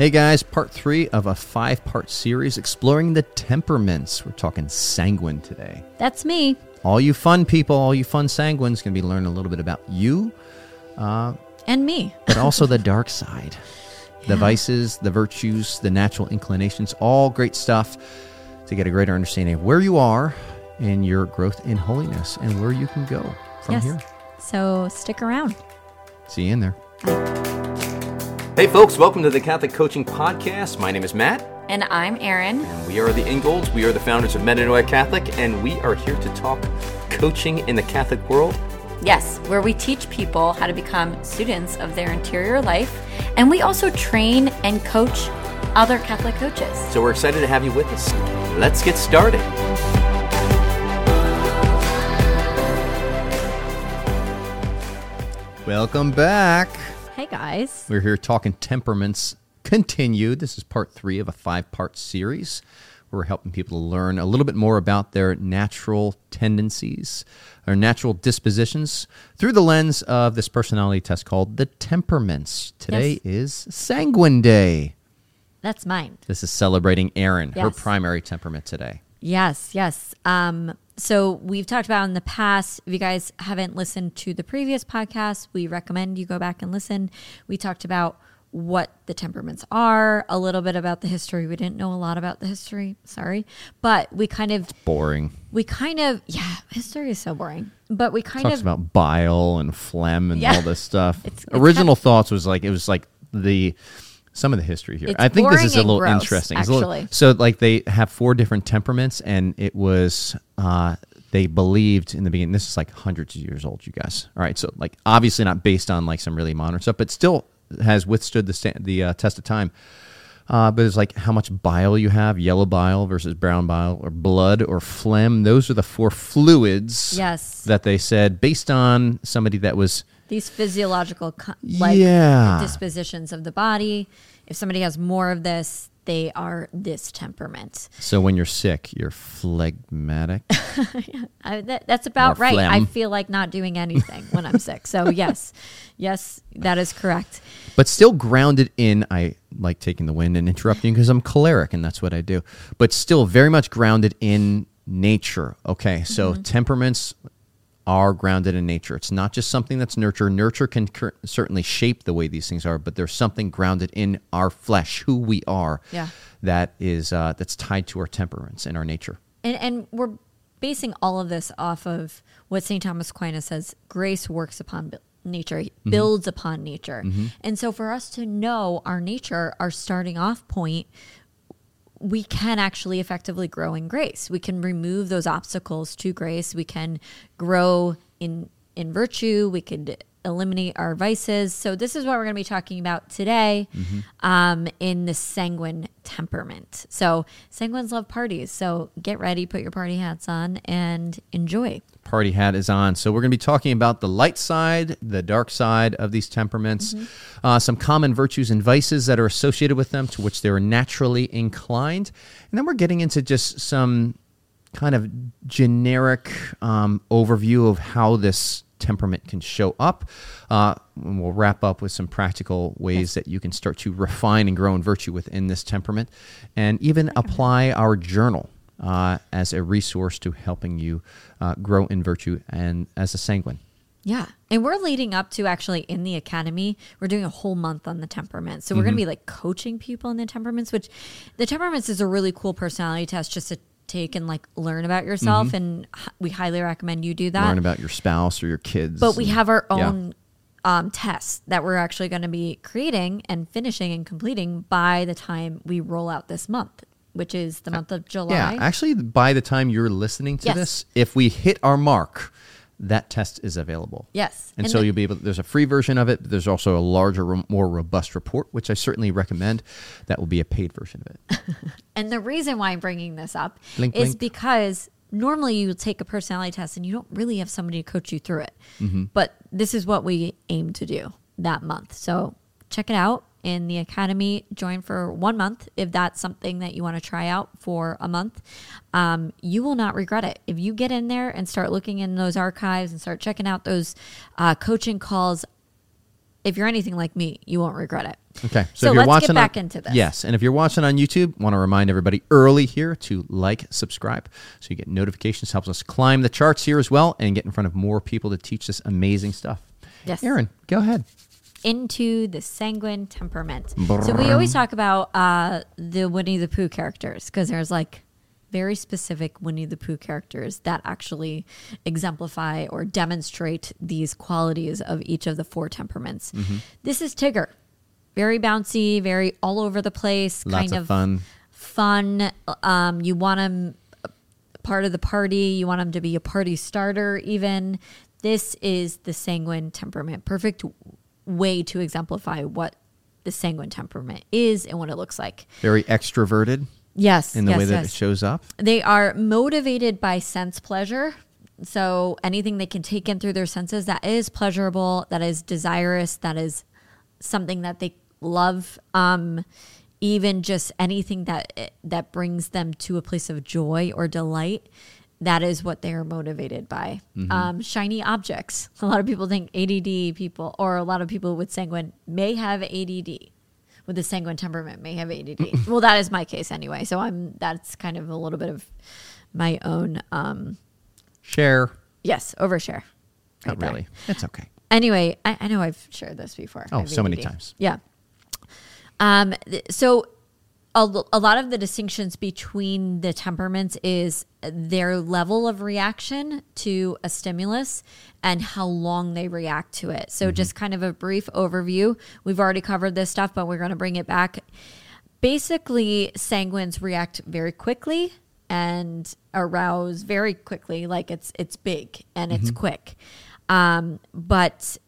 Hey guys, part three of a five part series exploring the temperaments. We're talking sanguine today. That's me. All you fun people, all you fun sanguines, going to be learning a little bit about you, uh, And me. but also the dark side. The vices, the virtues, the natural inclinations, all great stuff to get a greater understanding of where you are in your growth in holiness and where you can go from yes. here. So stick around. See you in there. Hey, folks, welcome to the Catholic Coaching Podcast. My name is Matt. And I'm Erin. And we are the Ingolds. We are the founders of Metanoia Catholic, and we are here to talk coaching in the Catholic world. Yes, where we teach people how to become students of their interior life. And we also train and coach other Catholic coaches. So we're excited to have you with us. Let's get started. Welcome back. Hey guys. We're here talking temperaments continued. This is part three of a five part series. We're helping people to learn a little bit more about their natural tendencies, or natural dispositions, through the lens of this personality test called the temperaments. Today Yes. is Sanguine Day. That's mine. This is celebrating Erin, her primary temperament today. Yes, yes. Um, so we've talked about in the past. If you guys haven't listened to the previous podcast, we recommend you go back and listen. We talked about what the temperaments are, a little bit about the history. We didn't know a lot about the history, sorry, but we kind of, it's Boring. we kind of, yeah, history is so boring. But we kind Talks of, about bile and phlegm and Yeah. all this stuff. It's- it's Original thoughts was like it was like the some of the history here. It's I think this is a little gross, interesting. It's a little- actually. so like they have four different temperaments, and it was uh, they believed in the beginning. This is like hundreds of years old, you guys. All right, so like obviously not based on like some really modern stuff, but still has withstood the sta- the uh, test of time. Uh, but it's like how much bile you have, yellow bile versus brown bile, or blood or phlegm. Those are the four fluids Yes. that they said based on somebody that was these physiological like Yeah. dispositions of the body. If somebody has more of this, they are this temperament. so when you're sick, you're phlegmatic. I, that, that's about More right. I feel like not doing anything when I'm sick. So yes, yes, that is correct. but still grounded in I like taking the wind and interrupting because I'm choleric and that's what I do. But still very much grounded in nature. Okay, so Mm-hmm. temperaments are grounded in nature. It's not just something that's nurture. Nurture can cur- certainly shape the way these things are, but there's something grounded in our flesh, who we are. Yeah. That is uh, that's tied to our temperaments and our nature. And and we're basing all of this off of what St. Thomas Aquinas says: grace works upon nature, builds upon nature. And so, for us to know our nature, our starting off point, we can actually effectively grow in grace. We can remove those obstacles to grace. We can grow in in virtue. We could eliminate our vices. So this is what we're going to be talking about today um, in the sanguine temperament. So sanguines love parties. So get ready, put your party hats on, and enjoy. Party hat is on. So we're going to be talking about the light side, the dark side of these temperaments, uh, some common virtues and vices that are associated with them, to which they are naturally inclined, and then we're getting into just some kind of generic um, overview of how this temperament can show up. Uh, and we'll wrap up with some practical ways that you can start to refine and grow in virtue within this temperament, and even apply our journal uh, as a resource to helping you uh, grow in virtue and as a sanguine. Yeah. And we're leading up to actually in the academy, we're doing a whole month on the temperaments. So we're going to be like coaching people in the temperaments, which the temperaments is a really cool personality test just to take and like learn about yourself. And we highly recommend you do that. Learn about your spouse or your kids. but we and- have our yeah. own um, tests that we're actually going to be creating and finishing and completing by the time we roll out this month, which is the month of July. Yeah, actually, by the time you're listening to Yes. this, if we hit our mark, that test is available. Yes. And, And so the- you'll be able. There's a free version of it. But there's also a larger, more robust report, which I certainly recommend. That will be a paid version of it. And the reason why I'm bringing this up Blink, is blink. because normally you take a personality test and you don't really have somebody to coach you through it. Mm-hmm. But this is what we aim to do that month. So check it out in the academy. Join for one month if that's something that you want to try out for a month. Um, you will not regret it. If you get in there and start looking in those archives and start checking out those uh, coaching calls, if you're anything like me, you won't regret it. Okay, So if you're let's get watching back on, into this. Yes, and if you're watching on YouTube, want to remind everybody early here to like, subscribe, so you get notifications. Helps us climb the charts here as well, and get in front of more people to teach this amazing stuff. Yes. Erin, go ahead. Into the sanguine temperament. So we always talk about uh, the Winnie the Pooh characters because there's like very specific Winnie the Pooh characters that actually exemplify or demonstrate these qualities of each of the four temperaments. Mm-hmm. This is Tigger. Very bouncy, very all over the place, Lots kind of of fun. fun. Um, you want him part of the party. You want him to be a party starter, even. This is the sanguine temperament. Perfect way to exemplify what the sanguine temperament is and what it looks like. Very extroverted Yes. in the yes, way that yes. it shows up. They are motivated by sense pleasure. So anything they can take in through their senses that is pleasurable, that is desirous, that is something that they love. Um, even just anything that that brings them to a place of joy or delight. That is what they are motivated by. Um, shiny objects. A lot of people think ADD people, or a lot of people with sanguine may have ADD with a sanguine temperament may have ADD. well, that is my case anyway. So I'm that's kind of a little bit of my own um Share. yes, overshare. Not right there. really. It's okay. Anyway, I, I know I've shared this before. Oh, so many times. Yeah. Um th- so a, a lot of the distinctions between the temperaments is their level of reaction to a stimulus and how long they react to it. So, just kind of a brief overview. We've already covered this stuff, but we're going to bring it back. Basically, sanguines react very quickly and arouse very quickly, like it's it's big and it's quick. Um, but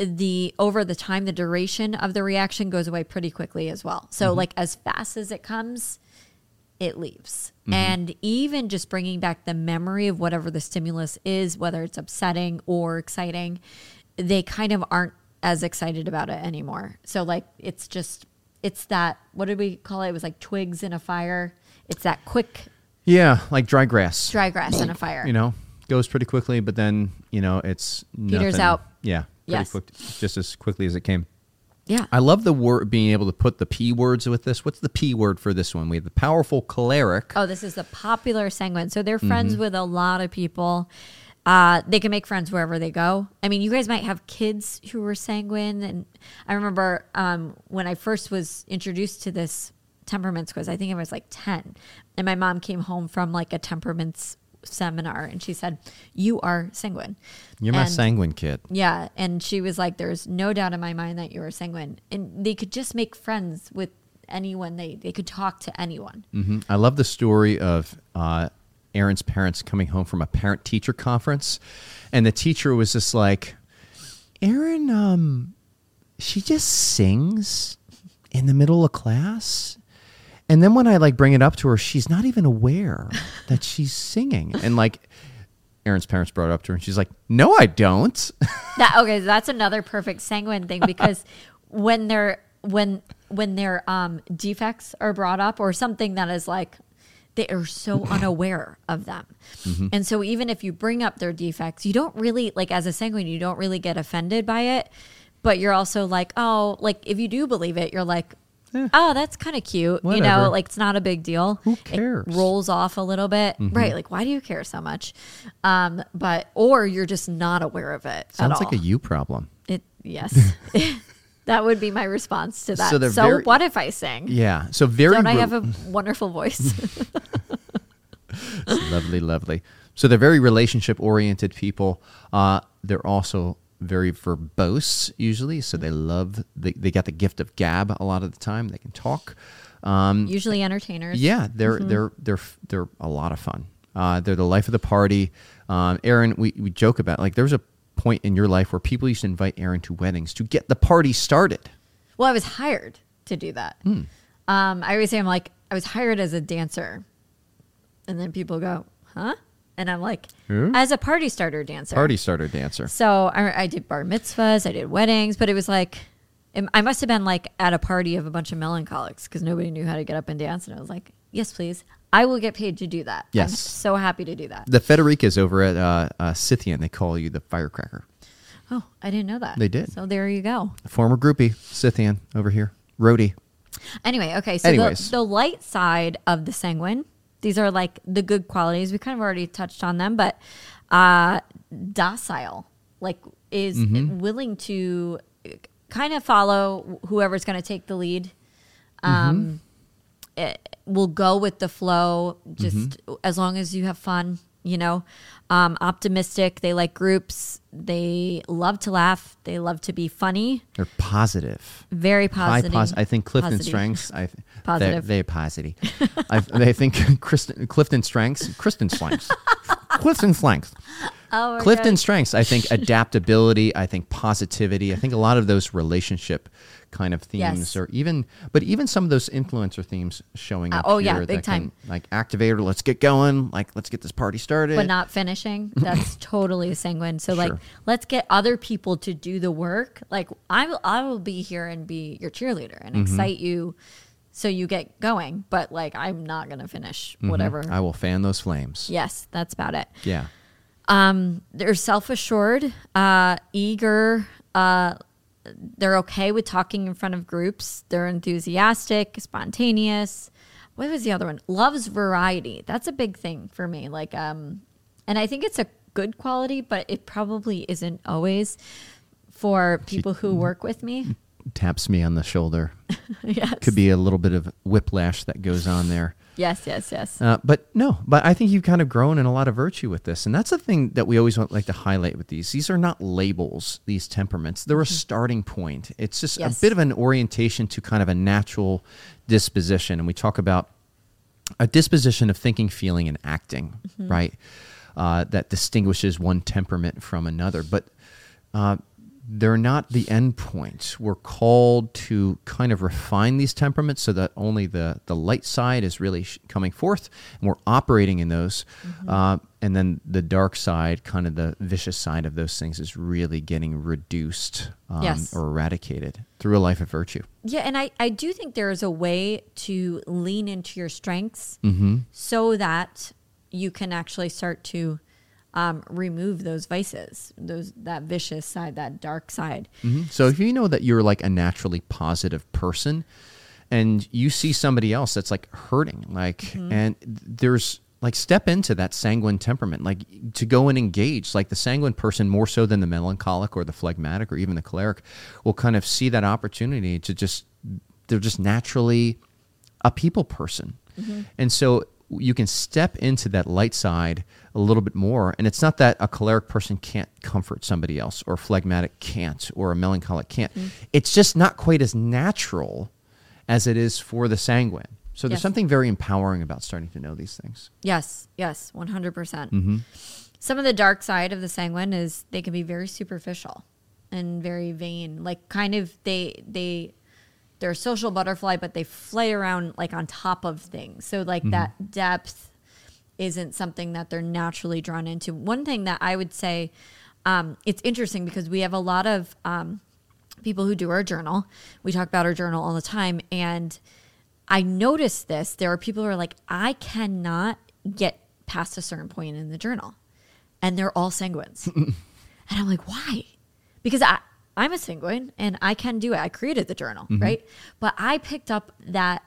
the over the time the duration of the reaction goes away pretty quickly as well. So mm-hmm. like as fast as it comes it leaves. Mm-hmm. And even just bringing back the memory of whatever the stimulus is whether it's upsetting or exciting they kind of aren't as excited about it anymore. So like it's just it's that what did we call it? It was like twigs in a fire. It's that quick Yeah, like dry grass. dry grass in a fire. You know, goes pretty quickly, but then you know it's Peters nothing- out. Yeah, Yes. quick, just as quickly as it came. yeah I love the word being able to put the p words with this. What's the p word for this one? We have the powerful choleric. Oh, this is the popular sanguine. So they're friends with a lot of people. Uh, they can make friends wherever they go. I mean, you guys might have kids who were sanguine, and I remember um, when I first was introduced to this temperaments quiz. I think I was like ten, and my mom came home from like a temperaments seminar, and she said, "You are sanguine." You're my sanguine kid. Yeah, and she was like, "There's no doubt in my mind that you are sanguine," and they could just make friends with anyone. They they could talk to anyone. hmm I love the story of uh, Erin's parents coming home from a parent teacher conference, and the teacher was just like, "Erin, um, she just sings in the middle of class." And then when I like bring it up to her, she's not even aware that she's singing. And like Erin's parents brought it up to her, and she's like, "No, I don't." That okay, that's another perfect sanguine thing because when they're when when their um defects are brought up or something that is like they are so unaware of them. And so even if you bring up their defects, you don't really like as a sanguine, you don't really get offended by it, but you're also like, "Oh, like if you do believe it, you're like Oh, that's kind of cute. You know, like it's not a big deal. Who cares? Mm-hmm. rolls off a little bit. Right. Like, why do you care so much? Um, but, or you're just not aware of it. Sounds like a you problem. It yes, that would be my response to that. So So, very- what if I sing? Yeah. So very. Don't I re- have a wonderful voice? lovely, lovely. So they're very relationship oriented people. Uh, they're also very verbose usually. So they love, they, they got the gift of gab a lot of the time. They can talk. Um, Usually entertainers. yeah, they're Mm-hmm. they're they're they're a lot of fun. Uh, they're the life of the party. Um, Erin, we, we joke about like there was a point in your life where people used to invite Erin to weddings to get the party started. Well, I was hired to do that. Hmm. Um, I always say I'm like I was hired as a dancer, and then people go, "Huh?" And I'm like, Who? as a party starter dancer. Party starter dancer. So I, I did bar mitzvahs, I did weddings, but it was like it- I must have been like at a party of a bunch of melancholics because nobody knew how to get up and dance, and I was like, "Yes, please, I will get paid to do that." I'm Yes. so happy to do that. The Fedorykas over at uh, uh, Scythian, they call you the firecracker. Oh, I didn't know that. They did. So there you go. Former groupie, Scythian over here. Rhodey. Anyway, okay. So the, the light side of the sanguine, these are like the good qualities. We kind of already touched on them, but uh, docile, like is Mm-hmm. willing to kind of follow whoever's going to take the lead. Um, it will go with the flow, just as long as you have fun. You know, um, optimistic. They like groups. They love to laugh. They love to be funny. They're positive. Very positive. pos- I think Clifton Positive. Strengths. I Positive. They're, they're positive. I, I think Kristen, Clifton Strengths. Kristen Strengths. Clifton Strengths. Oh, Clifton. Strengths. I think adaptability. I think positivity. I think a lot of those relationship kind of themes, Yes. or even, but even some of those influencer themes showing Uh, up. oh, yeah, big that can, time. like activator. Let's get going. Like let's get this party started. but not finishing. That's totally sanguine. So like, let's get other people to do the work. Like I will, I will be here and be your cheerleader and Mm-hmm. excite you, so you get going. But like, I'm not gonna finish whatever. I will fan those flames. yes, that's about it. Yeah. Um, they're self assured, uh, eager. Uh, they're okay with talking in front of groups. They're enthusiastic, spontaneous. What was the other one? Loves variety. That's a big thing for me. Like, um, and I think it's a good quality, but it probably isn't always for people who work with me. Taps me on the shoulder. yes. Could be a little bit of whiplash that goes on there. Yes, yes, yes. Uh, but no, but I think you've kind of grown in a lot of virtue with this, and that's the thing that we always want like to highlight with these. These are not labels; these temperaments. They're a starting point. It's just Yes. a bit of an orientation to kind of a natural disposition, and we talk about a disposition of thinking, feeling, and acting, right? Uh, that distinguishes one temperament from another, but uh, they're not the end point. We're called to kind of refine these temperaments so that only the, the light side is really sh- coming forth, and we're operating in those. Uh, and then the dark side, kind of the vicious side of those things, is really getting reduced um, Yes. or eradicated through a life of virtue. Yeah, and I, I do think there is a way to lean into your strengths Mm-hmm. so that you can actually start to um, remove those vices, those that vicious side, that dark side. Mhm. So if you know that you're like a naturally positive person and you see somebody else that's like hurting, like, and there's like step into that sanguine temperament, like to go and engage, like the sanguine person more so than the melancholic or the phlegmatic or even the choleric will kind of see that opportunity to just, they're just naturally a people person. And so you can step into that light side a little bit more. And it's not that a choleric person can't comfort somebody else or a phlegmatic can't or a melancholic can't. It's just not quite as natural as it is for the sanguine. So there's Yes. something very empowering about starting to know these things. Yes, yes, 100%. percent Mm-hmm. Some of the dark side of the sanguine is they can be very superficial and very vain. Like kind of they they they're a social butterfly, but they fly around like on top of things. So like Mm-hmm. that depth isn't something that they're naturally drawn into. One thing that I would say, um, it's interesting because we have a lot of um, people who do our journal. We talk about our journal all the time, and I noticed this. There are people who are like, I cannot get past a certain point in the journal, and they're all sanguines, and I'm like, why? Because I. I'm a sanguine and I can do it. I created the journal, right? But I picked up that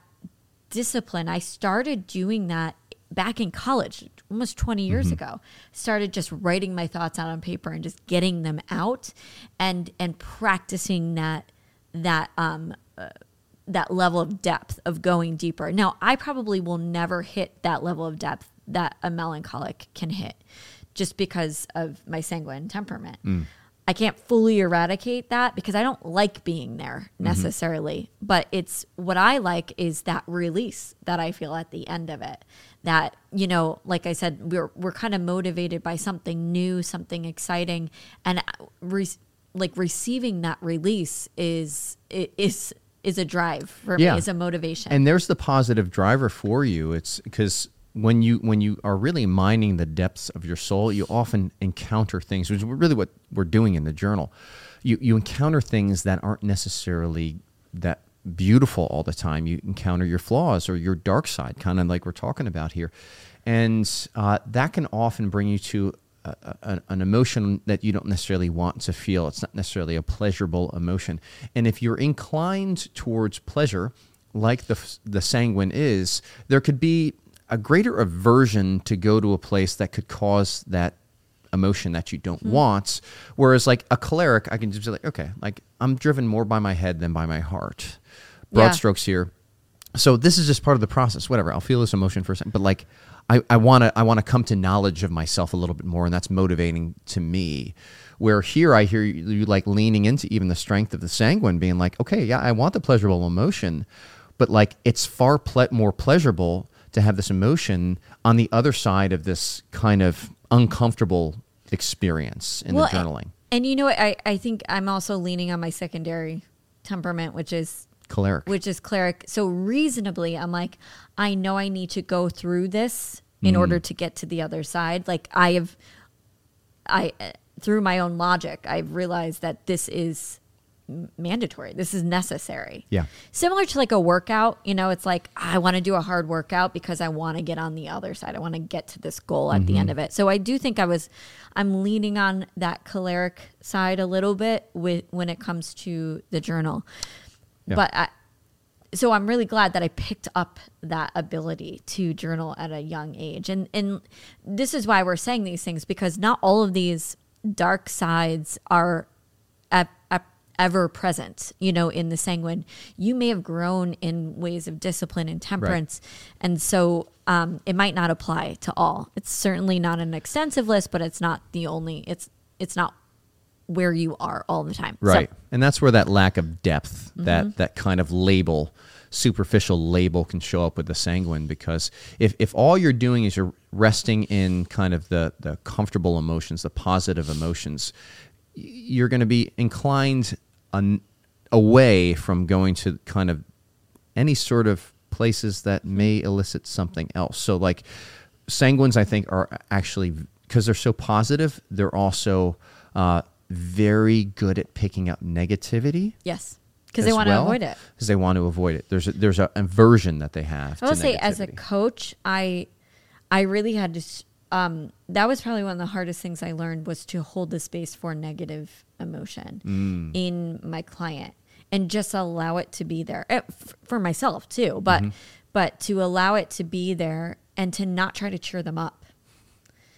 discipline. I started doing that back in college, almost 20 years ago. Started just writing my thoughts out on paper and just getting them out and and practicing that that um uh, that level of depth of going deeper. Now, I probably will never hit that level of depth that a melancholic can hit just because of my sanguine temperament. I can't fully eradicate that because I don't like being there mm-hmm. necessarily. But it's what I like is that release that I feel at the end of it. That, you know, like I said, we're we're kind of motivated by something new, something exciting. And re- like receiving that release is is is a drive for Yeah. me, is a motivation. And there's the positive driver for you. It's because when you when you are really mining the depths of your soul, you often encounter things, which is really what we're doing in the journal. You you encounter things that aren't necessarily that beautiful all the time. You encounter your flaws or your dark side, kind of like we're talking about here, and uh, that can often bring you to a, a, an emotion that you don't necessarily want to feel. It's not necessarily a pleasurable emotion. And if you're inclined towards pleasure, like the the sanguine is, there could be a greater aversion to go to a place that could cause that emotion that you don't mm-hmm. want. Whereas like a choleric, I can just be like, okay, like I'm driven more by my head than by my heart. Broad yeah. strokes here. So this is just part of the process. Whatever, I'll feel this emotion for a second, but like I want to I want to come to knowledge of myself a little bit more, and that's motivating to me. Where here I hear you, you like leaning into even the strength of the sanguine, being like, okay, yeah, I want the pleasurable emotion, but like it's far ple- more pleasurable to have this emotion on the other side of this kind of uncomfortable experience in well, the journaling. And, and you know what? I, I think I'm also leaning on my secondary temperament, which is choleric. Which is choleric. So reasonably, I'm like, I know I need to go through this in mm. order to get to the other side. Like I have, I through my own logic, I've realized that this is mandatory. This is necessary. Yeah. Similar to like a workout, you know, it's like I want to do a hard workout because I want to get on the other side. I want to get to this goal at mm-hmm. the end of it. So I do think I was I'm leaning on that choleric side a little bit with when it comes to the journal. Yeah. But I, so I'm really glad that I picked up that ability to journal at a young age. And and this is why we're saying these things because not all of these dark sides are at ever present, you know, in the sanguine. You may have grown in ways of discipline and temperance. Right. And so um, it might not apply to all. It's certainly not an extensive list, but it's not the only, it's, it's not where you are all the time. Right. So, and that's where that lack of depth, mm-hmm. that, that kind of label, superficial label can show up with the sanguine because if, if all you're doing is you're resting in kind of the, the comfortable emotions, the positive emotions, you're going to be inclined an, away from going to kind of any sort of places that may elicit something else. So, like sanguines, I think are actually because they're so positive, they're also uh, very good at picking up negativity. Yes. Because they want well, to avoid it. Because they want to avoid it. There's a, there's an aversion that they have. I will say, as a coach, I I really had to um, that was probably one of the hardest things I learned was to hold the space for negative emotion mm. in my client and just allow it to be there eh, for myself too, but mm-hmm. but to allow it to be there and to not try to cheer them up.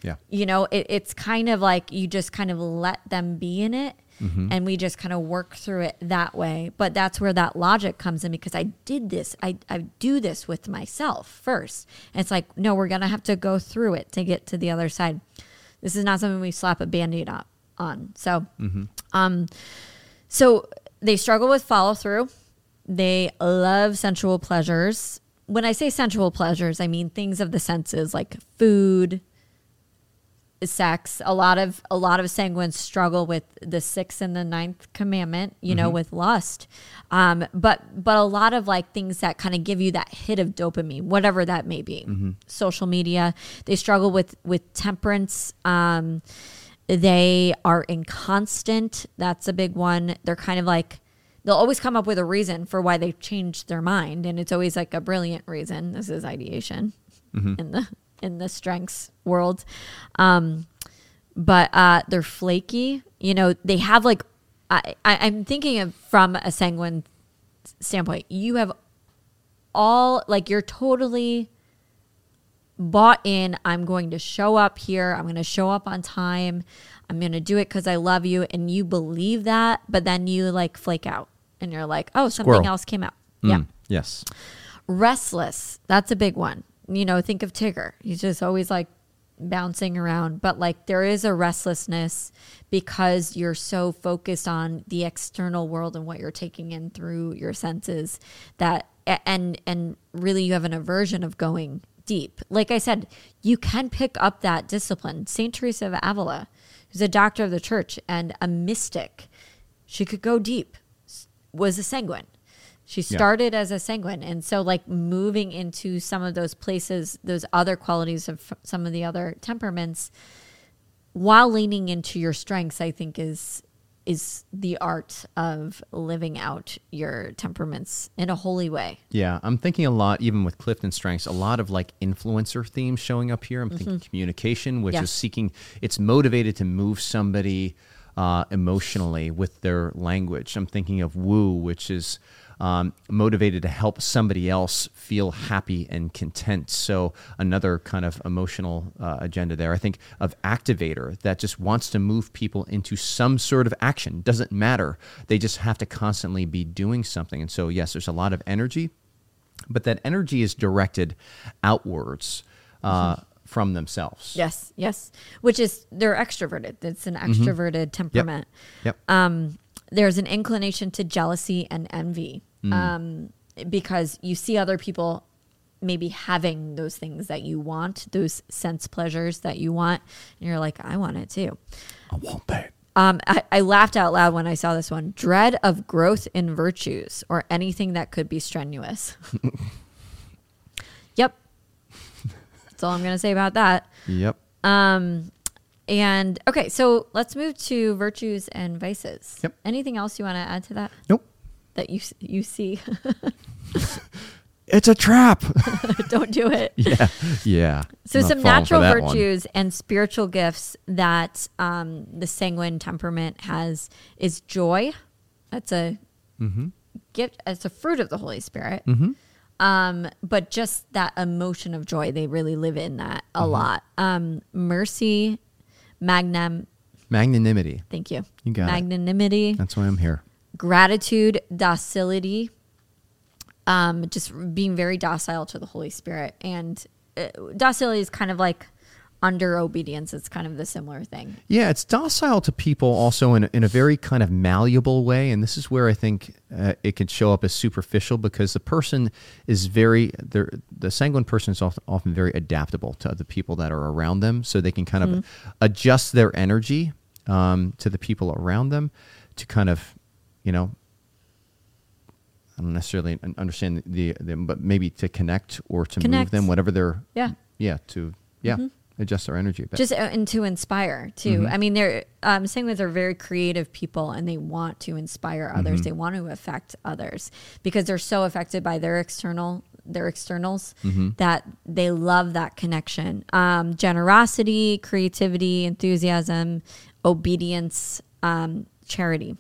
Yeah, you know, it, it's kind of like you just kind of let them be in it Mm-hmm. and we just kind of work through it that way. But that's where that logic comes in because I did this. I, I do this with myself first. And it's like, no, we're going to have to go through it to get to the other side. This is not something we slap a band aid on. So, mm-hmm. um, so they struggle with follow through. They love sensual pleasures. When I say sensual pleasures, I mean things of the senses like food, sex a lot of a lot of sanguines struggle with the sixth and the ninth commandment you know mm-hmm. with lust um, but but a lot of like things that kind of give you that hit of dopamine whatever that may be mm-hmm. social media they struggle with with temperance um, they are inconstant that's a big one they're kind of like they'll always come up with a reason for why they've changed their mind and it's always like a brilliant reason this is ideation mm-hmm. in the in the strengths world. Um, but uh, they're flaky. You know, they have like I, I I'm thinking of from a sanguine standpoint. You have all like you're totally bought in. I'm going to show up here. I'm going to show up on time. I'm going to do it because I love you, and you believe that. But then you like flake out, and you're like, oh, something Squirrel. else came out. Mm, yeah. Yes. Restless. That's a big one you know, think of Tigger. He's just always like bouncing around, but like there is a restlessness because you're so focused on the external world and what you're taking in through your senses that and and really you have an aversion of going deep. Like I said, you can pick up that discipline. Saint Teresa of Avila, who's a doctor of the church and a mystic, she could go deep. Was a sanguine. She started yeah. as a sanguine. And so, like, moving into some of those places, those other qualities of some of the other temperaments, while leaning into your strengths, I think is is the art of living out your temperaments in a holy way. Yeah, I'm thinking a lot, even with Clifton Strengths, a lot of like influencer themes showing up here. I'm thinking communication, which Yeah. is seeking, it's motivated to move somebody uh, emotionally with their language. I'm thinking of Woo, which is um, motivated to help somebody else feel happy and content. So, another kind of emotional uh, agenda there. I think of Activator that just wants to move people into some sort of action. Doesn't matter. They just have to constantly be doing something. And so, yes, there's a lot of energy but that energy is directed outwards uh, from themselves. Yes, yes. Which is they're extroverted. It's an extroverted temperament. Yep. Um, there's an inclination to jealousy and envy um, because you see other people maybe having those things that you want, those sense pleasures that you want, and you're like, I want it too. I want that. Um, I, I laughed out loud when I saw this one. Dread of growth in virtues or anything that could be strenuous. yep. That's all I'm going to say about that. Yep. Um, and okay, so let's move to virtues and vices. Yep. Anything else you want to add to that nope. that you you see? It's a trap. Don't do it. yeah. Yeah. So Not some natural that one. virtues and spiritual gifts that um, the sanguine temperament has is joy. That's a Mm-hmm. gift. It's a fruit of the Holy Spirit. Um, but just that emotion of joy, they really live in that a Mm-hmm. lot. Um, mercy, magnam. Magnanimity. Thank you. You got it. Magnanimity. That's why I'm here. gratitude, docility, um, just being very docile to the Holy Spirit. And uh, docility is kind of like under obedience. It's kind of the similar thing. Yeah, it's docile to people also in, in a very kind of malleable way. And this is where I think uh, it can show up as superficial because the person is very, the sanguine person is often, often very adaptable to the people that are around them. So they can kind of adjust their energy um, to the people around them to kind of, you know, I don't necessarily understand the them, but maybe to connect or to move them, whatever they're, Yeah. yeah, to, yeah, adjust their energy a bit. Just uh, and to inspire too. I mean, they're um, sanguines are very creative people, and they want to inspire others. They want to affect others because they're so affected by their external their externals that they love that connection. Um, generosity, creativity, enthusiasm, obedience, um, charity.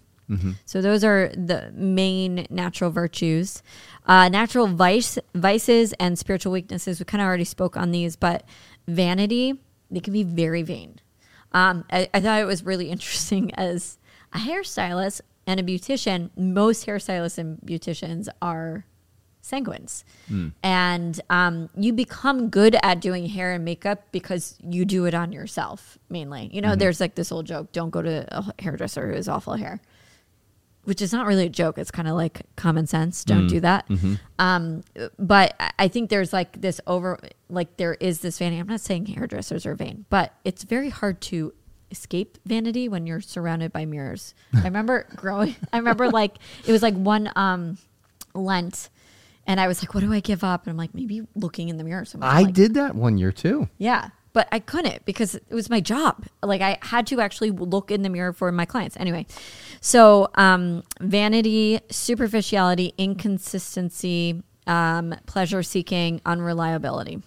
So those are the main natural virtues. Uh, natural vice, vices and spiritual weaknesses. We kind of already spoke on these, but vanity, they can be very vain. Um, I, I thought it was really interesting as a hairstylist and a beautician. Most hairstylists and beauticians are sanguines. And um, you become good at doing hair and makeup because you do it on yourself mainly. You know, there's like this old joke don't go to a hairdresser who has awful hair, which is not really a joke. It's kind of like common sense. Don't do that. Um, but I- think there's like this over, like there is this vanity. I'm not saying hairdressers are vain, but it's very hard to escape vanity when you're surrounded by mirrors. I remember growing, I remember like, it was like one um, Lent. And I was like, what do I give up? And I'm like, maybe looking in the mirror. So. I like, did that one year too. yeah, but I couldn't because it was my job. Like I had to actually look in the mirror for my clients. Anyway, so um, vanity, superficiality, inconsistency, um, pleasure seeking, unreliability.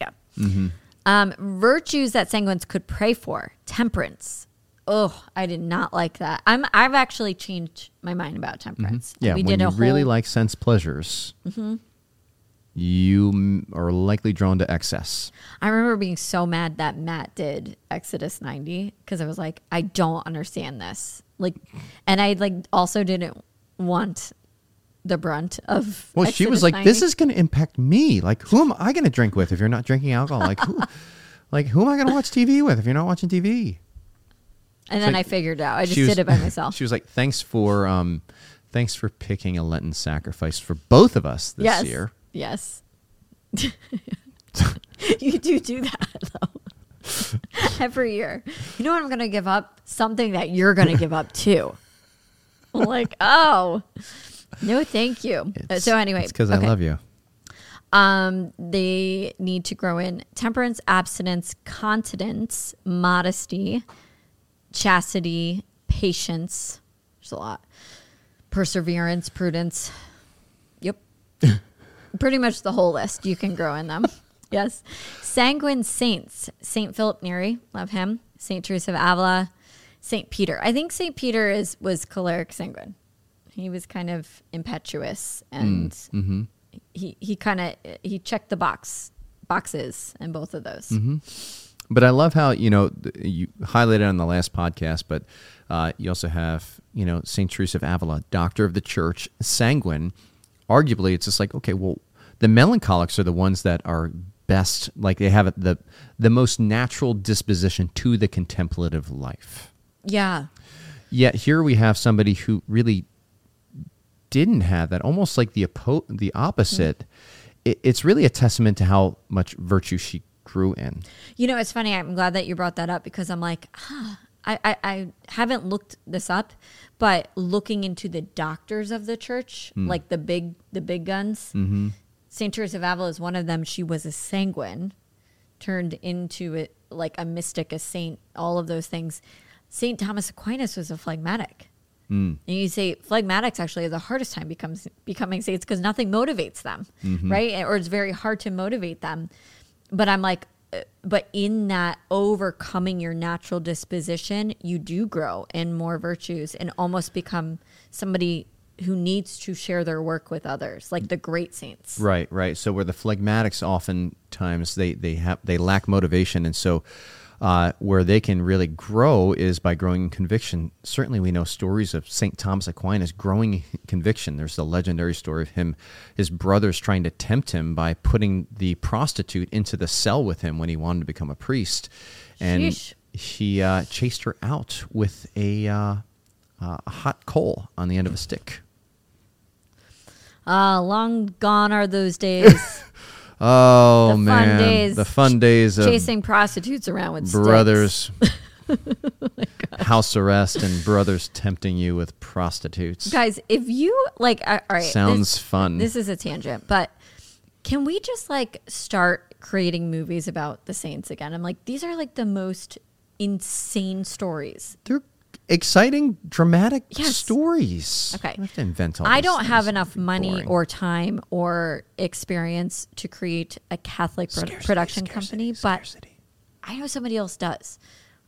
Yeah. Mm-hmm. Um, virtues that sanguines could pray for: temperance. Oh, I did not like that. I'm. I've actually changed my mind about temperance. Yeah, we when did you a really like sense pleasures, mm-hmm. you are likely drawn to excess. I remember being so mad that Matt did Exodus 90 because I was like, I don't understand this. Like, and I like also didn't want the brunt of. Well, she was like, "This is going to impact me. Like, who am I going to drink with if you're not drinking alcohol? Like, who, like who am I going to watch TV with if you're not watching TV?" And then like- I figured out. I just was- did it by myself. She was like, "Thanks for, um, thanks for picking a Lenten sacrifice for both of us this yes. year." Yes. you do do that though. Every year. You know what I'm going to give up? Something that you're going to give up too. Like, oh, no, thank you. Uh, It's- so anyway, it's because okay. I love you. Um, they need to grow in temperance, abstinence, continence, modesty, chastity, patience. There's a lot. Perseverance, prudence. Yep. Pretty much the whole list you can grow in them. yes. Sanguine saints. Saint Philip Neri, love him. Saint Teresa of Avila. Saint Peter. I think Saint Peter is was choleric sanguine. He was kind of impetuous and Mm-hmm. he he kind of he checked the box boxes in both of those. Mm-hmm. But I love how you know you highlighted on the last podcast, but uh, you also have you know Saint Teresa of Avila, Doctor of the Church, sanguine. Arguably, it's just like okay, well, the melancholics are the ones that are best, like they have the the most natural disposition to the contemplative life. Yeah. Yet here we have somebody who really didn't have that, almost like the oppo- the opposite. Mm-hmm. It, it's really a testament to how much virtue she grew in. You know, it's funny. I'm glad that you brought that up because I'm like, huh, I, I, I haven't looked this up, but looking into the doctors of the church, mm. like the big the big guns, mm-hmm. Saint Teresa of Avila is one of them. She was a sanguine, turned into it like a mystic, a saint, all of those things. Saint Thomas Aquinas was a phlegmatic. And you say phlegmatics actually are the hardest time becomes becoming saints because nothing motivates them, right? Or it's very hard to motivate them. But I'm like, uh, but in that overcoming your natural disposition, you do grow in more virtues and almost become somebody who needs to share their work with others, like the great saints. Right, right. So where the phlegmatics oftentimes they they have they lack motivation, and so uh, where they can really grow is by growing in conviction. Certainly, we know stories of Saint Thomas Aquinas growing conviction. There's the legendary story of him, his brothers trying to tempt him by putting the prostitute into the cell with him when he wanted to become a priest, and Sheesh. he uh, chased her out with a. Uh, uh, a hot coal on the end of a stick. Ah, long gone are those days. Oh The fun man, days. the fun days of chasing prostitutes around with brothers house arrest and brothers tempting you with prostitutes. Guys, if you like, uh, all right, Sounds this, fun. This is a tangent, but can we just like start creating movies about the saints again? I'm like, these are like the most insane stories. They're exciting, dramatic Yes. stories. Okay. You have to invent all I don't have enough money boring. or time or experience to create a Catholic Scarcity, production scarcity, company, but. I know somebody else does.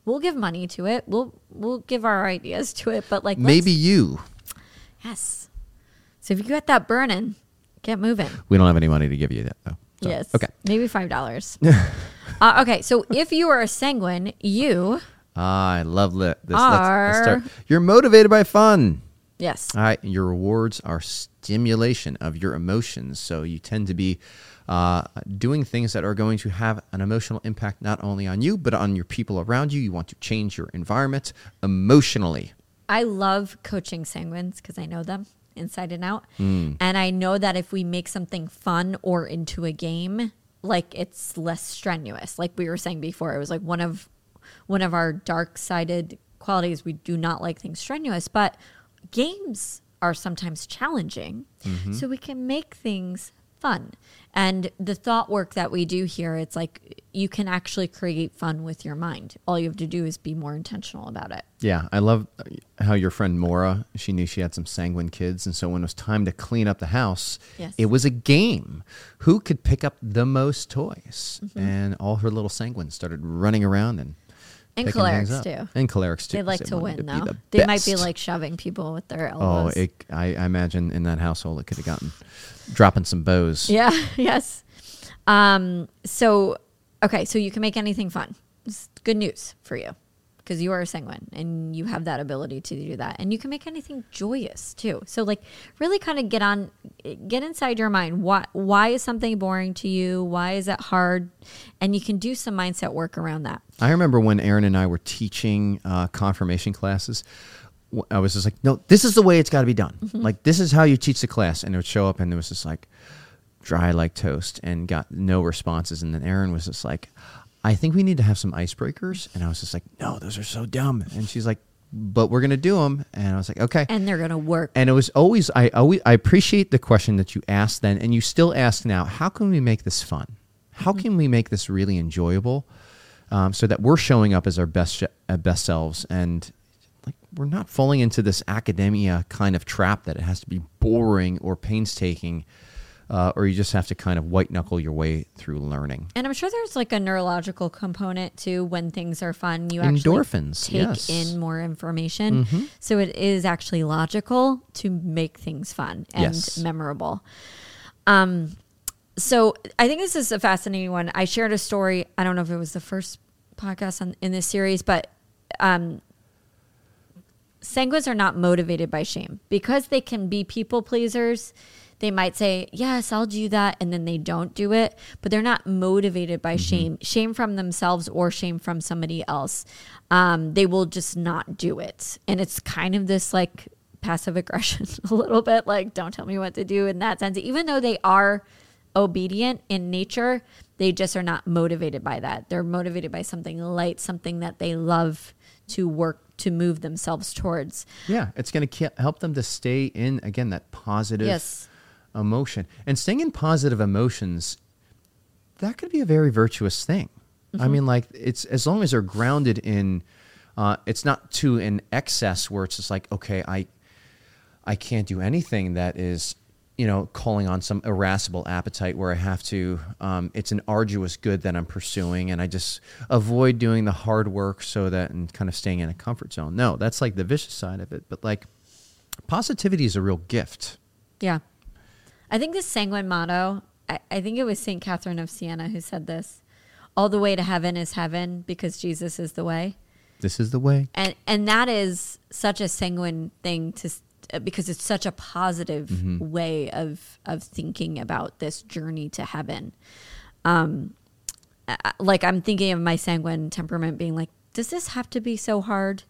We'll give money to it. We'll we'll give our ideas to it, but like maybe you. yes. So if you got that burning, get moving. We don't have any money to give you that though. So, yes. Okay. Maybe five dollars. uh, okay. So if you are a sanguine, you Ah, I love li- this. Let's, let's start. You're motivated by fun. yes. All right, your rewards are stimulation of your emotions. So you tend to be uh, doing things that are going to have an emotional impact not only on you, but on your people around you. You want to change your environment emotionally. I love coaching sanguines because I know them inside and out. Hmm. And I know that if we make something fun or into a game, like it's less strenuous. Like we were saying before, it was like one of one of our dark sided qualities. We do not like things strenuous, but games are sometimes challenging. Mm-hmm. So we can make things fun. And the thought work that we do here, it's like you can actually create fun with your mind. All you have to do is be more intentional about it. Yeah, I love how your friend Mora, she knew she had some sanguine kids. And so when it was time to clean up the house, Yes. it was a game. Who could pick up the most toys? Mm-hmm. And all her little sanguines started running around and And picking things cholerics up. too. And cholerics too. They like to win, though. the They might be like shoving people with their Oh, elbows. it, I, I imagine in that household it could have gotten dropping some bows. yeah, yes. Um. So, okay, so you can make anything fun. It's good news for you because you are a sanguine and you have that ability to do that, and you can make anything joyous too. So, like, really kind of get on, get inside your mind. Why? Why is something boring to you? Why is it hard? And you can do some mindset work around that. I remember when Erin and I were teaching uh, confirmation classes. i was just like, no, this is the way it's got to be done. Mm-hmm. Like, this is how you teach the class. And it would show up, and it was just like dry like toast and got no responses. And then Erin was just like, I think we need to have some icebreakers. And I was just like, no, those are so dumb. And she's like, but we're going to do them. And I was like, okay. And they're gonna work. And it was always I always I appreciate the question that you asked then, and you still ask now. How can we make this fun? How Mm-hmm. can we make this really enjoyable, um, so that we're showing up as our best uh, best selves? And like we're not falling into this academia kind of trap that it has to be boring or painstaking uh, or you just have to kind of white knuckle your way through learning. And I'm sure there's like a neurological component to When things are fun, you Endorphins, actually take yes. in more information. So it is actually logical to make things fun and Yes. memorable. Um, so I think this is a fascinating one. I shared a story. I don't know if it was the first podcast on, in this series, but um, are not motivated by shame because they can be people pleasers. They might say, Yes, I'll do that. And then they don't do it, but they're not motivated by shame, shame from themselves or shame from somebody else. Um, they will just not do it. And it's kind of this like passive aggression, a little bit like, Don't tell me what to do in that sense. Even though they are obedient in nature, they just are not motivated by that. They're motivated by something light, something that they love to work to move themselves towards. Yeah, it's going to help them to stay in again that positive Yes. Emotion. And staying in positive emotions that could be a very virtuous thing. I mean like it's as long as they're grounded in uh, it's not to an excess where it's just like okay, I I can't do anything that is you know calling on some irascible appetite where I have to um, it's an arduous good that I'm pursuing and I just avoid doing the hard work so that and kind of staying in a comfort zone. No, that's like the vicious side of it. But like positivity is a real gift. Yeah. I think this sanguine motto, I, I think it was St. Catherine of Siena who said this all the way to heaven is heaven because Jesus is the way. This is the way. And, and that is such a sanguine thing to, uh, because it's such a positive way of, of thinking about this journey to heaven. Um, like I'm thinking of my sanguine temperament being like, does this have to be so hard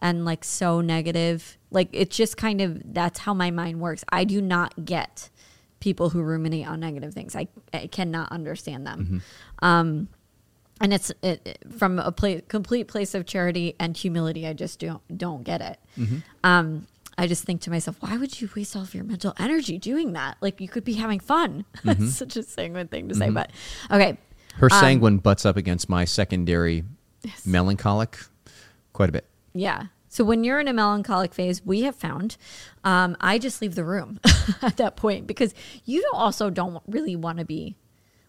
and like so negative? Like it's just kind of that's how my mind works. I do not get people who ruminate on negative things. I, I cannot understand them. Um, and it's it, it- from a pla- complete place of charity and humility. I just don't don't get it. Um, I just think to myself, why would you waste all of your mental energy doing that? Like you could be having fun. That's such a sanguine thing to say, but okay. Her sanguine butts up against my secondary Um, Yes. melancholic quite a bit. Yeah. So when you're in a melancholic phase, we have found, um, I just leave the room at that point because you don't also don't really want to be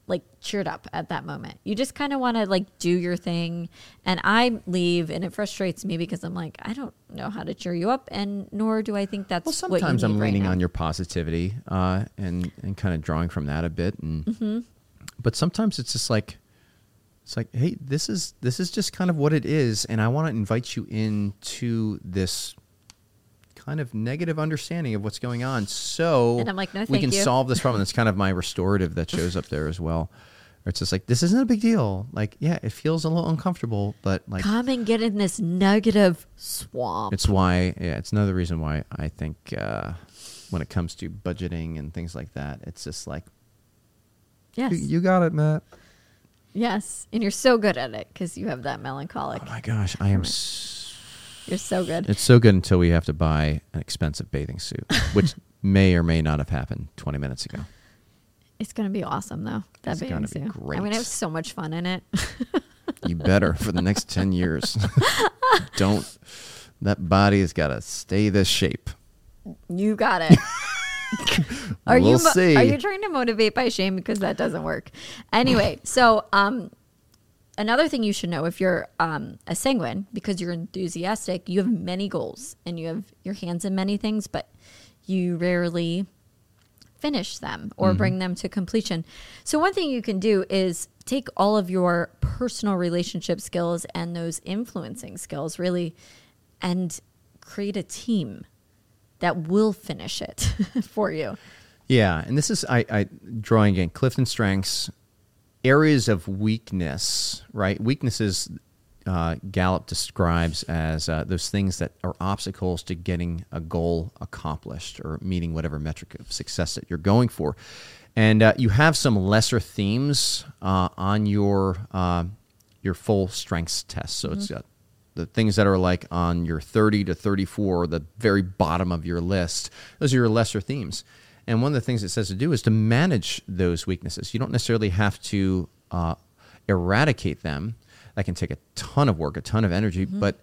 like cheered up at that moment. You just kind of want to like do your thing, and I leave, and it frustrates me because I'm like, I don't know how to cheer you up, and nor do I think that's Well, sometimes I'm leaning on your positivity uh, and and kind of drawing from that a bit, and Mm-hmm. but sometimes it's just like it's like, hey, this is this is just kind of what it is, and I want to invite you into this kind of negative understanding of what's going on, so And I'm like, no, we can you. solve this problem. It's kind of my restorative that shows up there as well. It's just like this isn't a big deal. Like, yeah, it feels a little uncomfortable, but like Come and get in this negative swamp. it's why, yeah, it's another reason why I think uh, when it comes to budgeting and things like that, it's just like, yes, you, you got it, Matt. Yes, and you're so good at it because you have that melancholic. Oh my gosh, I am. S- You're so good. it's so good until we have to buy an expensive bathing suit, which may or may not have happened 20 minutes ago. It's gonna be awesome though. That It's bathing suit. I'm great. gonna have so much fun in it. You better for the next 10 years. Don't. That body has got to stay this shape. you got it. are you We'll mo- see. are you trying to motivate by shame because that doesn't work? Anyway, so um another thing you should know if you're um a sanguine because you're enthusiastic, you have many goals and you have your hands in many things, but you rarely finish them or bring them to completion. So one thing you can do is take all of your personal relationship skills and those influencing skills really and create a team that will finish it for you. Yeah, and this is I, I drawing again Clifton strengths, areas of weakness. Right, weaknesses. Uh, Gallup describes as uh, those things that are obstacles to getting a goal accomplished or meeting whatever metric of success that you're going for. And uh, you have some lesser themes uh, on your uh, your full strengths test. So it's got the things that are like on your 30 to 34, the very bottom of your list. Those are your lesser themes. And one of the things it says to do is to manage those weaknesses. You don't necessarily have to uh, eradicate them. That can take a ton of work, a ton of energy, but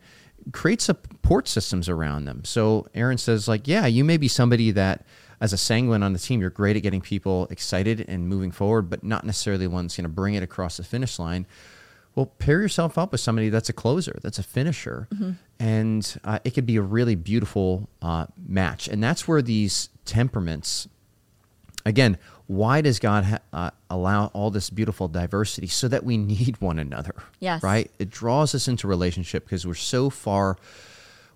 create support systems around them. So Erin says, like, yeah, you may be somebody that, as a sanguine on the team, you're great at getting people excited and moving forward, but not necessarily one's going to bring it across the finish line. Well, pair yourself up with somebody that's a closer, that's a finisher, and uh, it could be a really beautiful uh, match. And that's where these temperaments again, why does God ha- uh, allow all this beautiful diversity? So that we need one another. Yes. Right? It draws us into relationship because we're so far,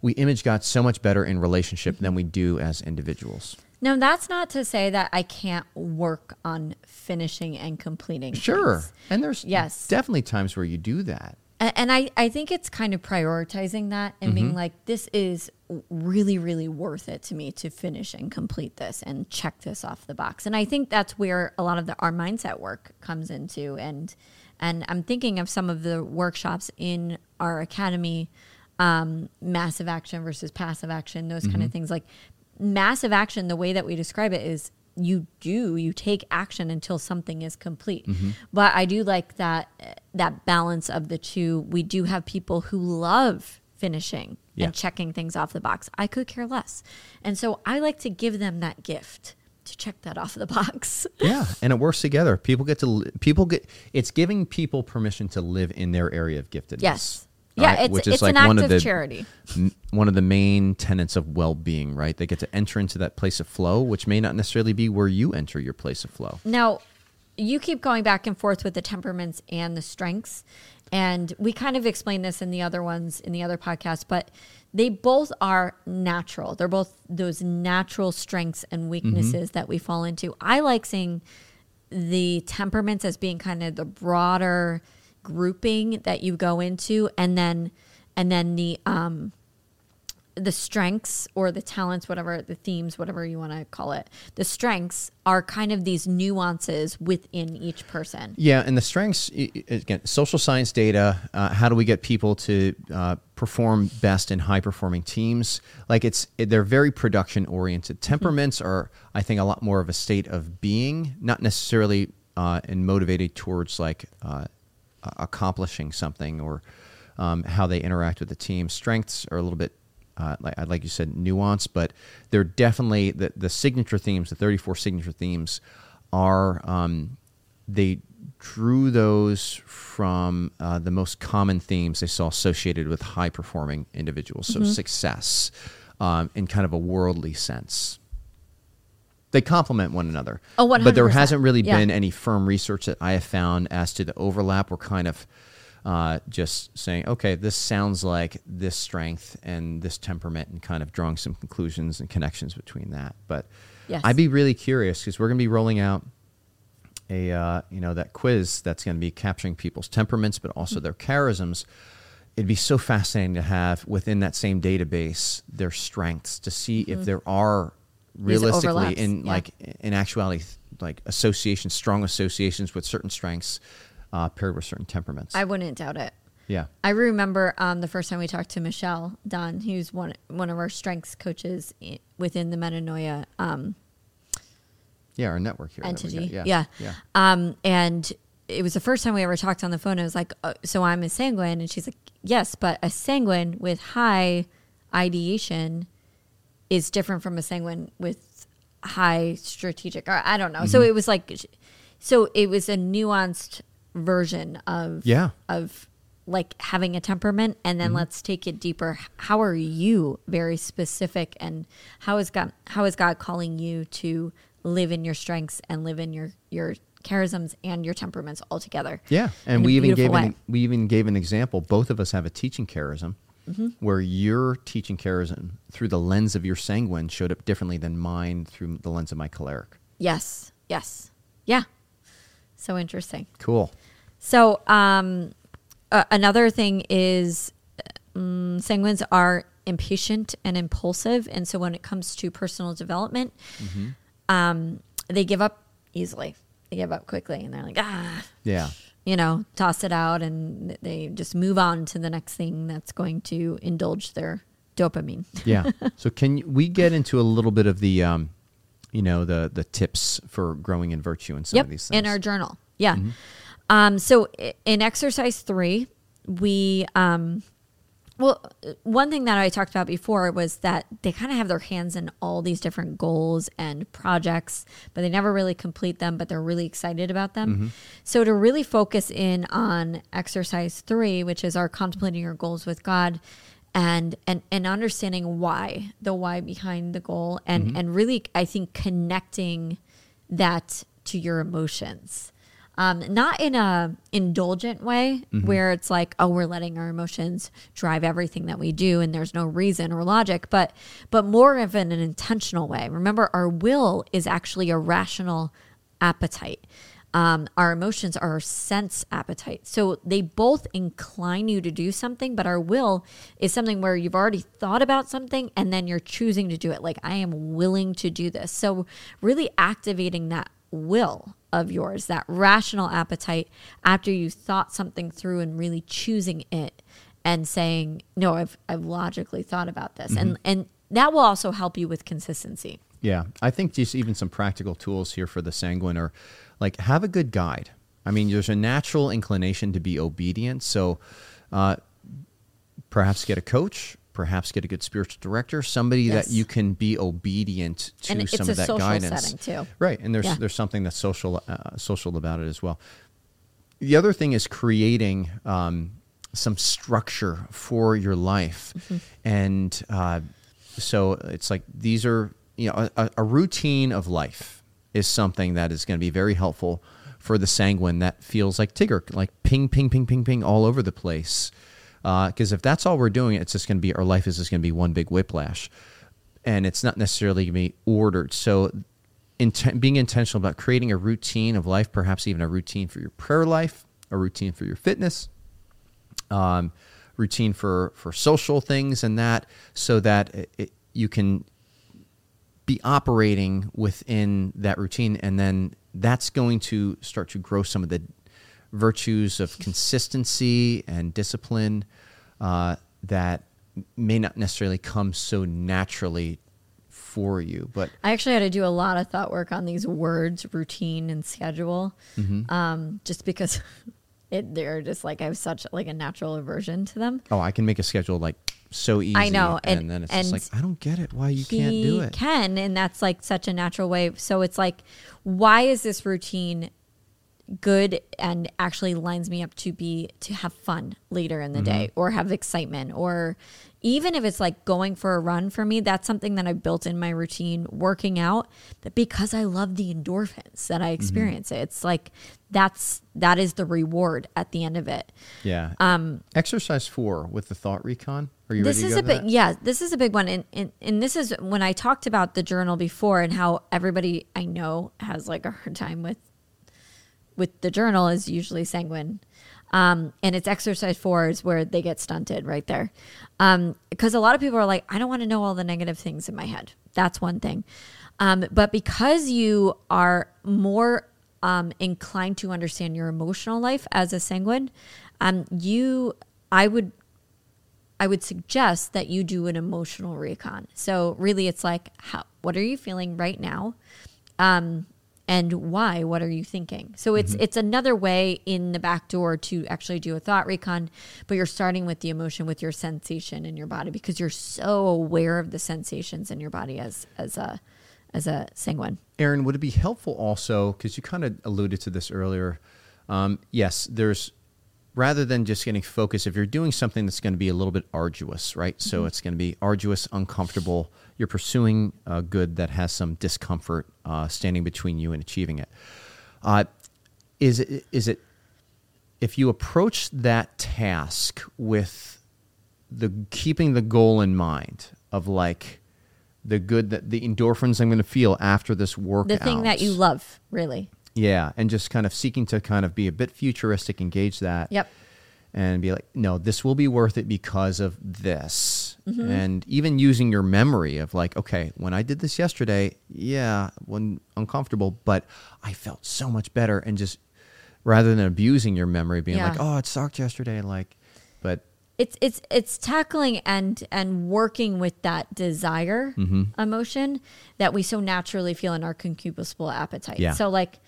we image God so much better in relationship than we do as individuals. No, that's not to say that I can't work on finishing and completing. Sure. things. And there's Yes. definitely times where you do that. And I, I think it's kind of prioritizing that and Mm-hmm. being like, this is really, really worth it to me to finish and complete this and check this off the box. And I think that's where a lot of the our mindset work comes into. And and I'm thinking of some of the workshops in our academy, um, massive action versus passive action, those kind Mm-hmm. of things. Like massive action, the way that we describe it is you do you take action until something is complete Mm-hmm. but i do like that that balance of the two we do have people who love finishing Yeah. and checking things off the box i could care less and so i like to give them that gift to check that off the box Yeah, and it works together. People get to people get it's giving people permission to live in their area of giftedness. yes yeah right? it's, Which it's is like an one of the charity m- one of the main tenets of well-being, right? They get to enter into that place of flow, which may not necessarily be where you enter your place of flow. Now, you keep going back and forth with the temperaments and the strengths. And we kind of explained this in the other ones, in the other podcasts, but they both are natural. They're both those natural strengths and mm-hmm. weaknesses that we fall into. I like seeing the temperaments as being kind of the broader grouping that you go into and then and then the um the strengths or the talents, whatever the themes, whatever you want to call it, the strengths are kind of these nuances within each person. Yeah, and the strengths again, social science data. Uh, how do we get people to uh, perform best in high-performing teams? Like it's they're very production oriented. Temperaments are, I think, a lot more of a state of being, not necessarily uh, and motivated towards like uh, accomplishing something or um, how they interact with the team. Strengths are a little bit uh, like, like you said, nuance, but they're definitely the, the signature themes, the 34 signature themes are, um, they drew those from uh, the most common themes they saw associated with high performing individuals. So success um, in kind of a worldly sense. They complement one another. Oh, But there hasn't really Yeah. been any firm research that I have found as to the overlap. We're kind of uh, just saying, okay, this sounds like this strength and this temperament, and kind of drawing some conclusions and connections between that. But Yes. I'd be really curious because we're going to be rolling out a uh, you know that quiz that's going to be capturing people's temperaments, but also their charisms. It'd be so fascinating to have within that same database their strengths to see if there are realistically in yeah. like in actuality like associations, strong associations with certain strengths uh, paired with certain temperaments. I wouldn't doubt it. yeah. I remember um, the first time we talked to Michelle Dunn, who's one one of our strengths coaches within the Metanoia um, Yeah, our network here. entity. got. Yeah. Yeah. Um, and it was the first time we ever talked on the phone. I was like, uh, so I'm a sanguine. And she's like, yes, but a sanguine with high ideation is different from a sanguine with high strategic, or I don't know. Mm-hmm. So it was like, so it was a nuanced version of, Yeah. of like having a temperament and Mm-hmm. then let's take it deeper how are you very specific and how is god how is god calling you to live in your strengths and live in your your charisms and your temperaments all together Yeah, and we even gave way. an, we even gave an example. Both of us have a teaching charism, Mm-hmm. where your teaching charism through the lens of your sanguine showed up differently than mine through the lens of my choleric. yes yes yeah so interesting Cool. So, um, uh, another thing is um, sanguines are impatient and impulsive. And so, when it comes to personal development, um, they give up easily. They give up quickly and they're like, ah, Yeah. You know, toss it out and they just move on to the next thing that's going to indulge their dopamine. Yeah. so can we get into a little bit of the, um, you know, the the tips for growing in virtue and some yep, of these things? in our journal. Yeah. Um, so in exercise three, we um, Well, one thing that I talked about before was that they kind of have their hands in all these different goals and projects, but they never really complete them, but they're really excited about them. Mm-hmm. So to really focus in on exercise three, which is our contemplating your goals with God and and and understanding why, the why behind the goal and Mm-hmm. and really I think connecting that to your emotions um, not in a indulgent way Mm-hmm. where it's like oh we're letting our emotions drive everything that we do and there's no reason or logic but but more of an, an intentional way. Remember our will is actually a rational appetite. Um, our emotions are our sense appetite. So they both incline you to do something but our will is something where you've already thought about something and then you're choosing to do it. Like i am willing to do this. So really activating that will of yours, that rational appetite after you thought something through and really choosing it and saying, No, I've I've logically thought about this. And and that will also help you with consistency. Yeah, I think just even some practical tools here for the sanguine are like have a good guide. I mean, there's a natural inclination to be obedient, so uh, perhaps get a coach, perhaps get a good spiritual director, somebody Yes. that you can be obedient to And it's some a of that social guidance. setting, too. Right, and there's Yeah. there's something that's social uh, social about it as well. The other thing is creating um, some structure for your life, Mm-hmm. and uh, so it's like these are you know a, a routine of life is something that is going to be very helpful for the sanguine that feels like Tigger, like ping, ping, ping, ping, ping all over the place. Because if that's all we're doing, it's just going to be our life is just going to be one big whiplash, and it's not necessarily going to be ordered. So inten- being intentional about creating a routine of life, perhaps even a routine for your prayer life, a routine for your fitness, um, routine for for social things and that, so that it, it, you can be operating within that routine, and then that's going to start to grow some of the virtues of consistency and discipline uh, that may not necessarily come so naturally for you, but I actually had to do a lot of thought work on these words, routine and schedule, um, just because it they're just like I have such like a natural aversion to them. oh, I can make a schedule like so easy. I know, and, and- then it's and just like I don't get it why you can't do it. can, and that's like such a natural way. So it's like, why is this routine good and actually lines me up to be to have fun later in the day Mm-hmm. or have excitement or even if it's like going for a run for me that's something that i built in my routine working out that because i love the endorphins that Mm-hmm. i experience it it's like that's that is the reward at the end of it Yeah. Um, Exercise four with the thought recon. Are you ready? this is a big yeah this is a big one and, and and this is when i talked about the journal before and how everybody i know has like a hard time with with the journal is usually sanguine. Um, and it's exercise four is where they get stunted right there. Because a lot of people are like i don't want to know all the negative things in my head. That's one thing. Um, but because you are more um, inclined to understand your emotional life as a sanguine um, you i would I would suggest that you do an emotional recon. So really, it's like, how, what are you feeling right now, um, and why? What are you thinking? So it's it's another way in the back door to actually do a thought recon, but you're starting with the emotion, with your sensation in your body, because you're so aware of the sensations in your body as as a as a sanguine. Erin, would it be helpful also because you kind of alluded to this earlier? Um, yes, there's rather than just getting focused. If you're doing something that's going to be a little bit arduous, right? So it's going to be arduous, uncomfortable. You're pursuing a good that has some discomfort uh, standing between you and achieving it. Uh, is it is it if you approach that task with the keeping the goal in mind of like the good that the endorphins I'm going to feel after this workout. The thing that you love, really. Yeah, and just kind of seeking to kind of be a bit futuristic, engage that. Yep. And be like, no, this will be worth it because of this. Mm-hmm. And even using your memory of like, okay, when I did this yesterday, yeah, when uncomfortable, but I felt so much better. And just rather than abusing your memory, being like, oh, it sucked yesterday, like, but it's it's it's tackling and and working with that desire Mm-hmm. emotion that we so naturally feel in our concupiscible appetite. Yeah. So like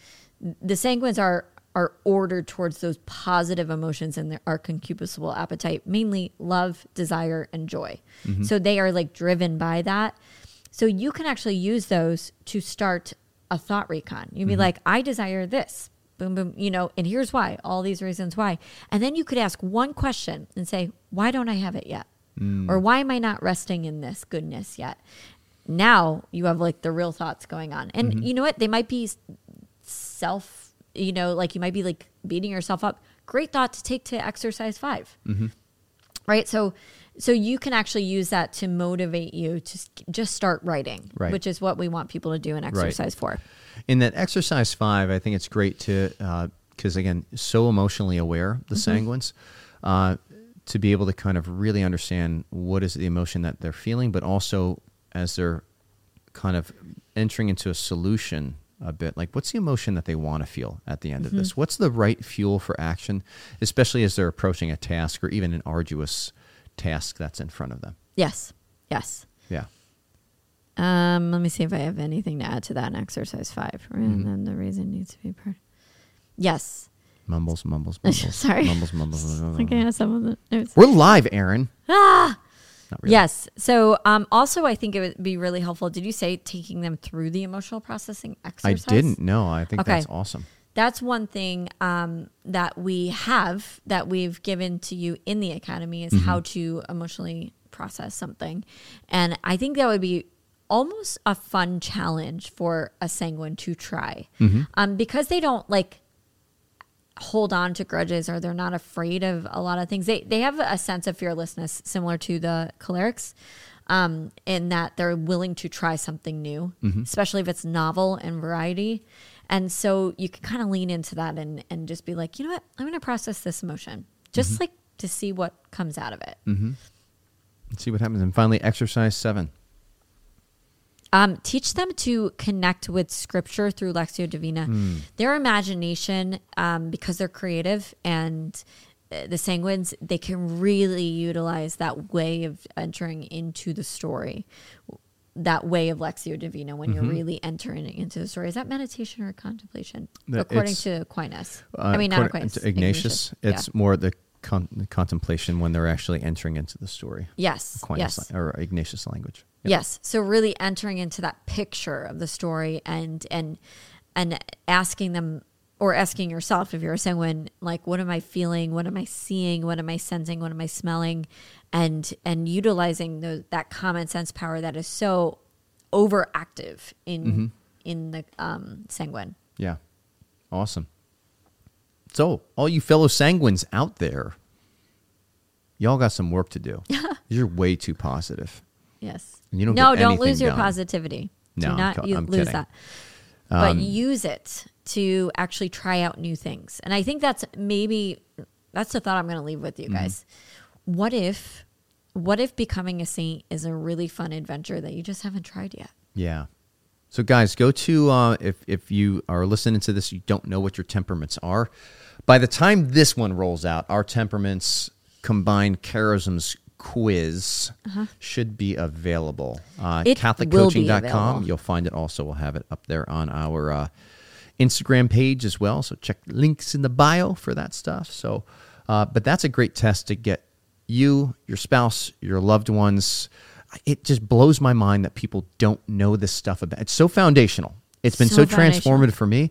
the sanguines are are ordered towards those positive emotions and our concupiscible appetite, mainly love, desire, and joy. Mm-hmm. So they are like driven by that. So you can actually use those to start a thought recon. You'd be mm-hmm. like, I desire this. Boom, boom, you know, and here's why, all these reasons why. And then you could ask one question and say, why don't I have it yet? Mm. Or why am I not resting in this goodness yet? Now you have like the real thoughts going on. And mm-hmm. you know what? They might be self, you know, like you might be like beating yourself up. Great thought to take to exercise 5 mm-hmm. Right. So, so you can actually use that to motivate you to just start writing, Right. which is what we want people to do in exercise four. In that exercise five, I think it's great to uh, because again, so emotionally aware the mm-hmm. sanguines, uh, to be able to kind of really understand what is the emotion that they're feeling, but also as they're kind of entering into a solution a bit like what's the emotion that they want to feel at the end of this what's the right fuel for action especially as they're approaching a task or even an arduous task that's in front of them Yes. Yes. yeah Um, let me see if I have anything to add to that in exercise 5 And then the reason needs to be part. Yes. mumbles mumbles mumbles Sorry. mumbles mumbles, mumbles. Okay, I have some of the notes. we're live erin ah Not really. Yes. So, um, also, I think it would be really helpful. Did you say taking them through the emotional processing exercise? I didn't know. I think Okay. that's awesome. That's one thing um, that we have that we've given to you in the academy is how to emotionally process something, and I think that would be almost a fun challenge for a sanguine to try, um, because they don't like hold on to grudges or they're not afraid of a lot of things. They they have a sense of fearlessness similar to the cholerics. Um, in that they're willing to try something new, mm-hmm. especially if it's novel and variety. And so you can kind of lean into that and, and just be like, you know what, I'm going to process this emotion just mm-hmm. like to see what comes out of it. Mm-hmm. Let's see what happens. And finally, exercise seven. Um, teach them to connect with scripture through Lectio Divina. Their imagination, um, because they're creative and uh, the sanguines, they can really utilize that way of entering into the story, that way of Lectio Divina when you're really entering into the story. Is that meditation or contemplation? The- According to Aquinas. Uh, I mean, not Aquinas. to Ignatius. It's Yeah. more the con- contemplation when they're actually entering into the story. Yes. Aquinas yes. or Ignatius language. Yep. Yes. So really entering into that picture of the story and and and asking them or asking yourself if you're a sanguine, like what am I feeling? What am I seeing? What am I sensing? What am I smelling? And and utilizing the, that common sense power that is so overactive in Mm-hmm. in the um, sanguine. Yeah. Awesome. So, all you fellow sanguines out there, y'all got some work to do. You're way too positive. Yes. And you don't no, don't lose your done. positivity. No, Do I'm not you I'm lose kidding. that. But Um, use it to actually try out new things. And I think that's maybe that's the thought I'm going to leave with you Mm-hmm. guys. What if what if becoming a saint is a really fun adventure that you just haven't tried yet? Yeah. So, guys, go to uh, if if you are listening to this, you don't know what your temperaments are. By the time this one rolls out, our temperaments combined charisms quiz should be available. Uh, Uh-huh. It CatholicCoaching.com. You'll find it. Also, we'll have it up there on our uh, Instagram page as well. So check links in the bio for that stuff. So, uh, but that's a great test to get you, your spouse, your loved ones. It just blows my mind that people don't know this stuff about. It's so foundational. It's been so, So transformative for me.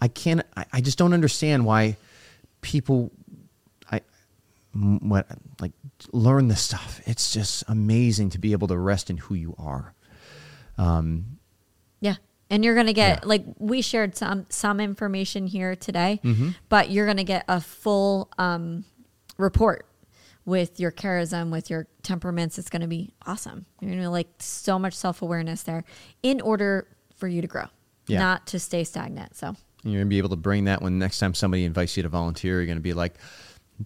I can't. I, I just don't understand why people. I what like learn this stuff. It's just amazing to be able to rest in who you are. Yeah. And you're going to get Yeah. like we shared some some information here today, Mm-hmm. but you're going to get a full um, report with your charism, with your temperaments. It's going to be awesome. You're going to like so much self-awareness there in order for you to grow, Yeah. not to stay stagnant. So, you're gonna be able to bring that when next time somebody invites you to volunteer. You're gonna be like,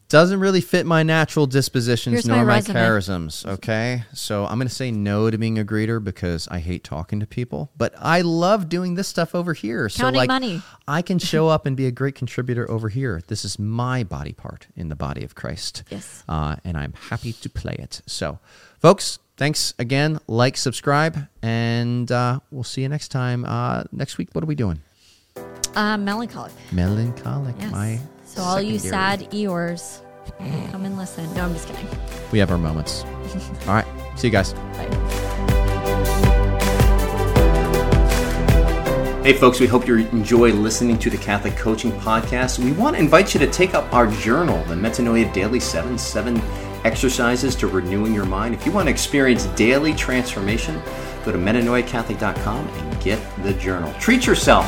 doesn't really fit my natural dispositions Here's nor my my, charisms. Okay, so I'm gonna say no to being a greeter because I hate talking to people, but I love doing this stuff over here. so Counting like, money. I can show up and be a great contributor over here. This is my body part in the body of Christ. Yes. uh, and I'm happy to play it. So, folks. Thanks again. Like, subscribe, and uh, we'll see you next time. Uh, next week, what are we doing? Uh, melancholic. Melancholic. Yes. My so all you sad Eeyores, come and listen. No, I'm just kidding. We have our moments. All right. See you guys. Bye. Hey, folks, we hope you enjoy listening to the Catholic Coaching Podcast. We want to invite you to take up our journal, the Metanoia Daily 7 7 exercises to renewing your mind. If you want to experience daily transformation, go to metanoiacatholic.com and get the journal. Treat yourself.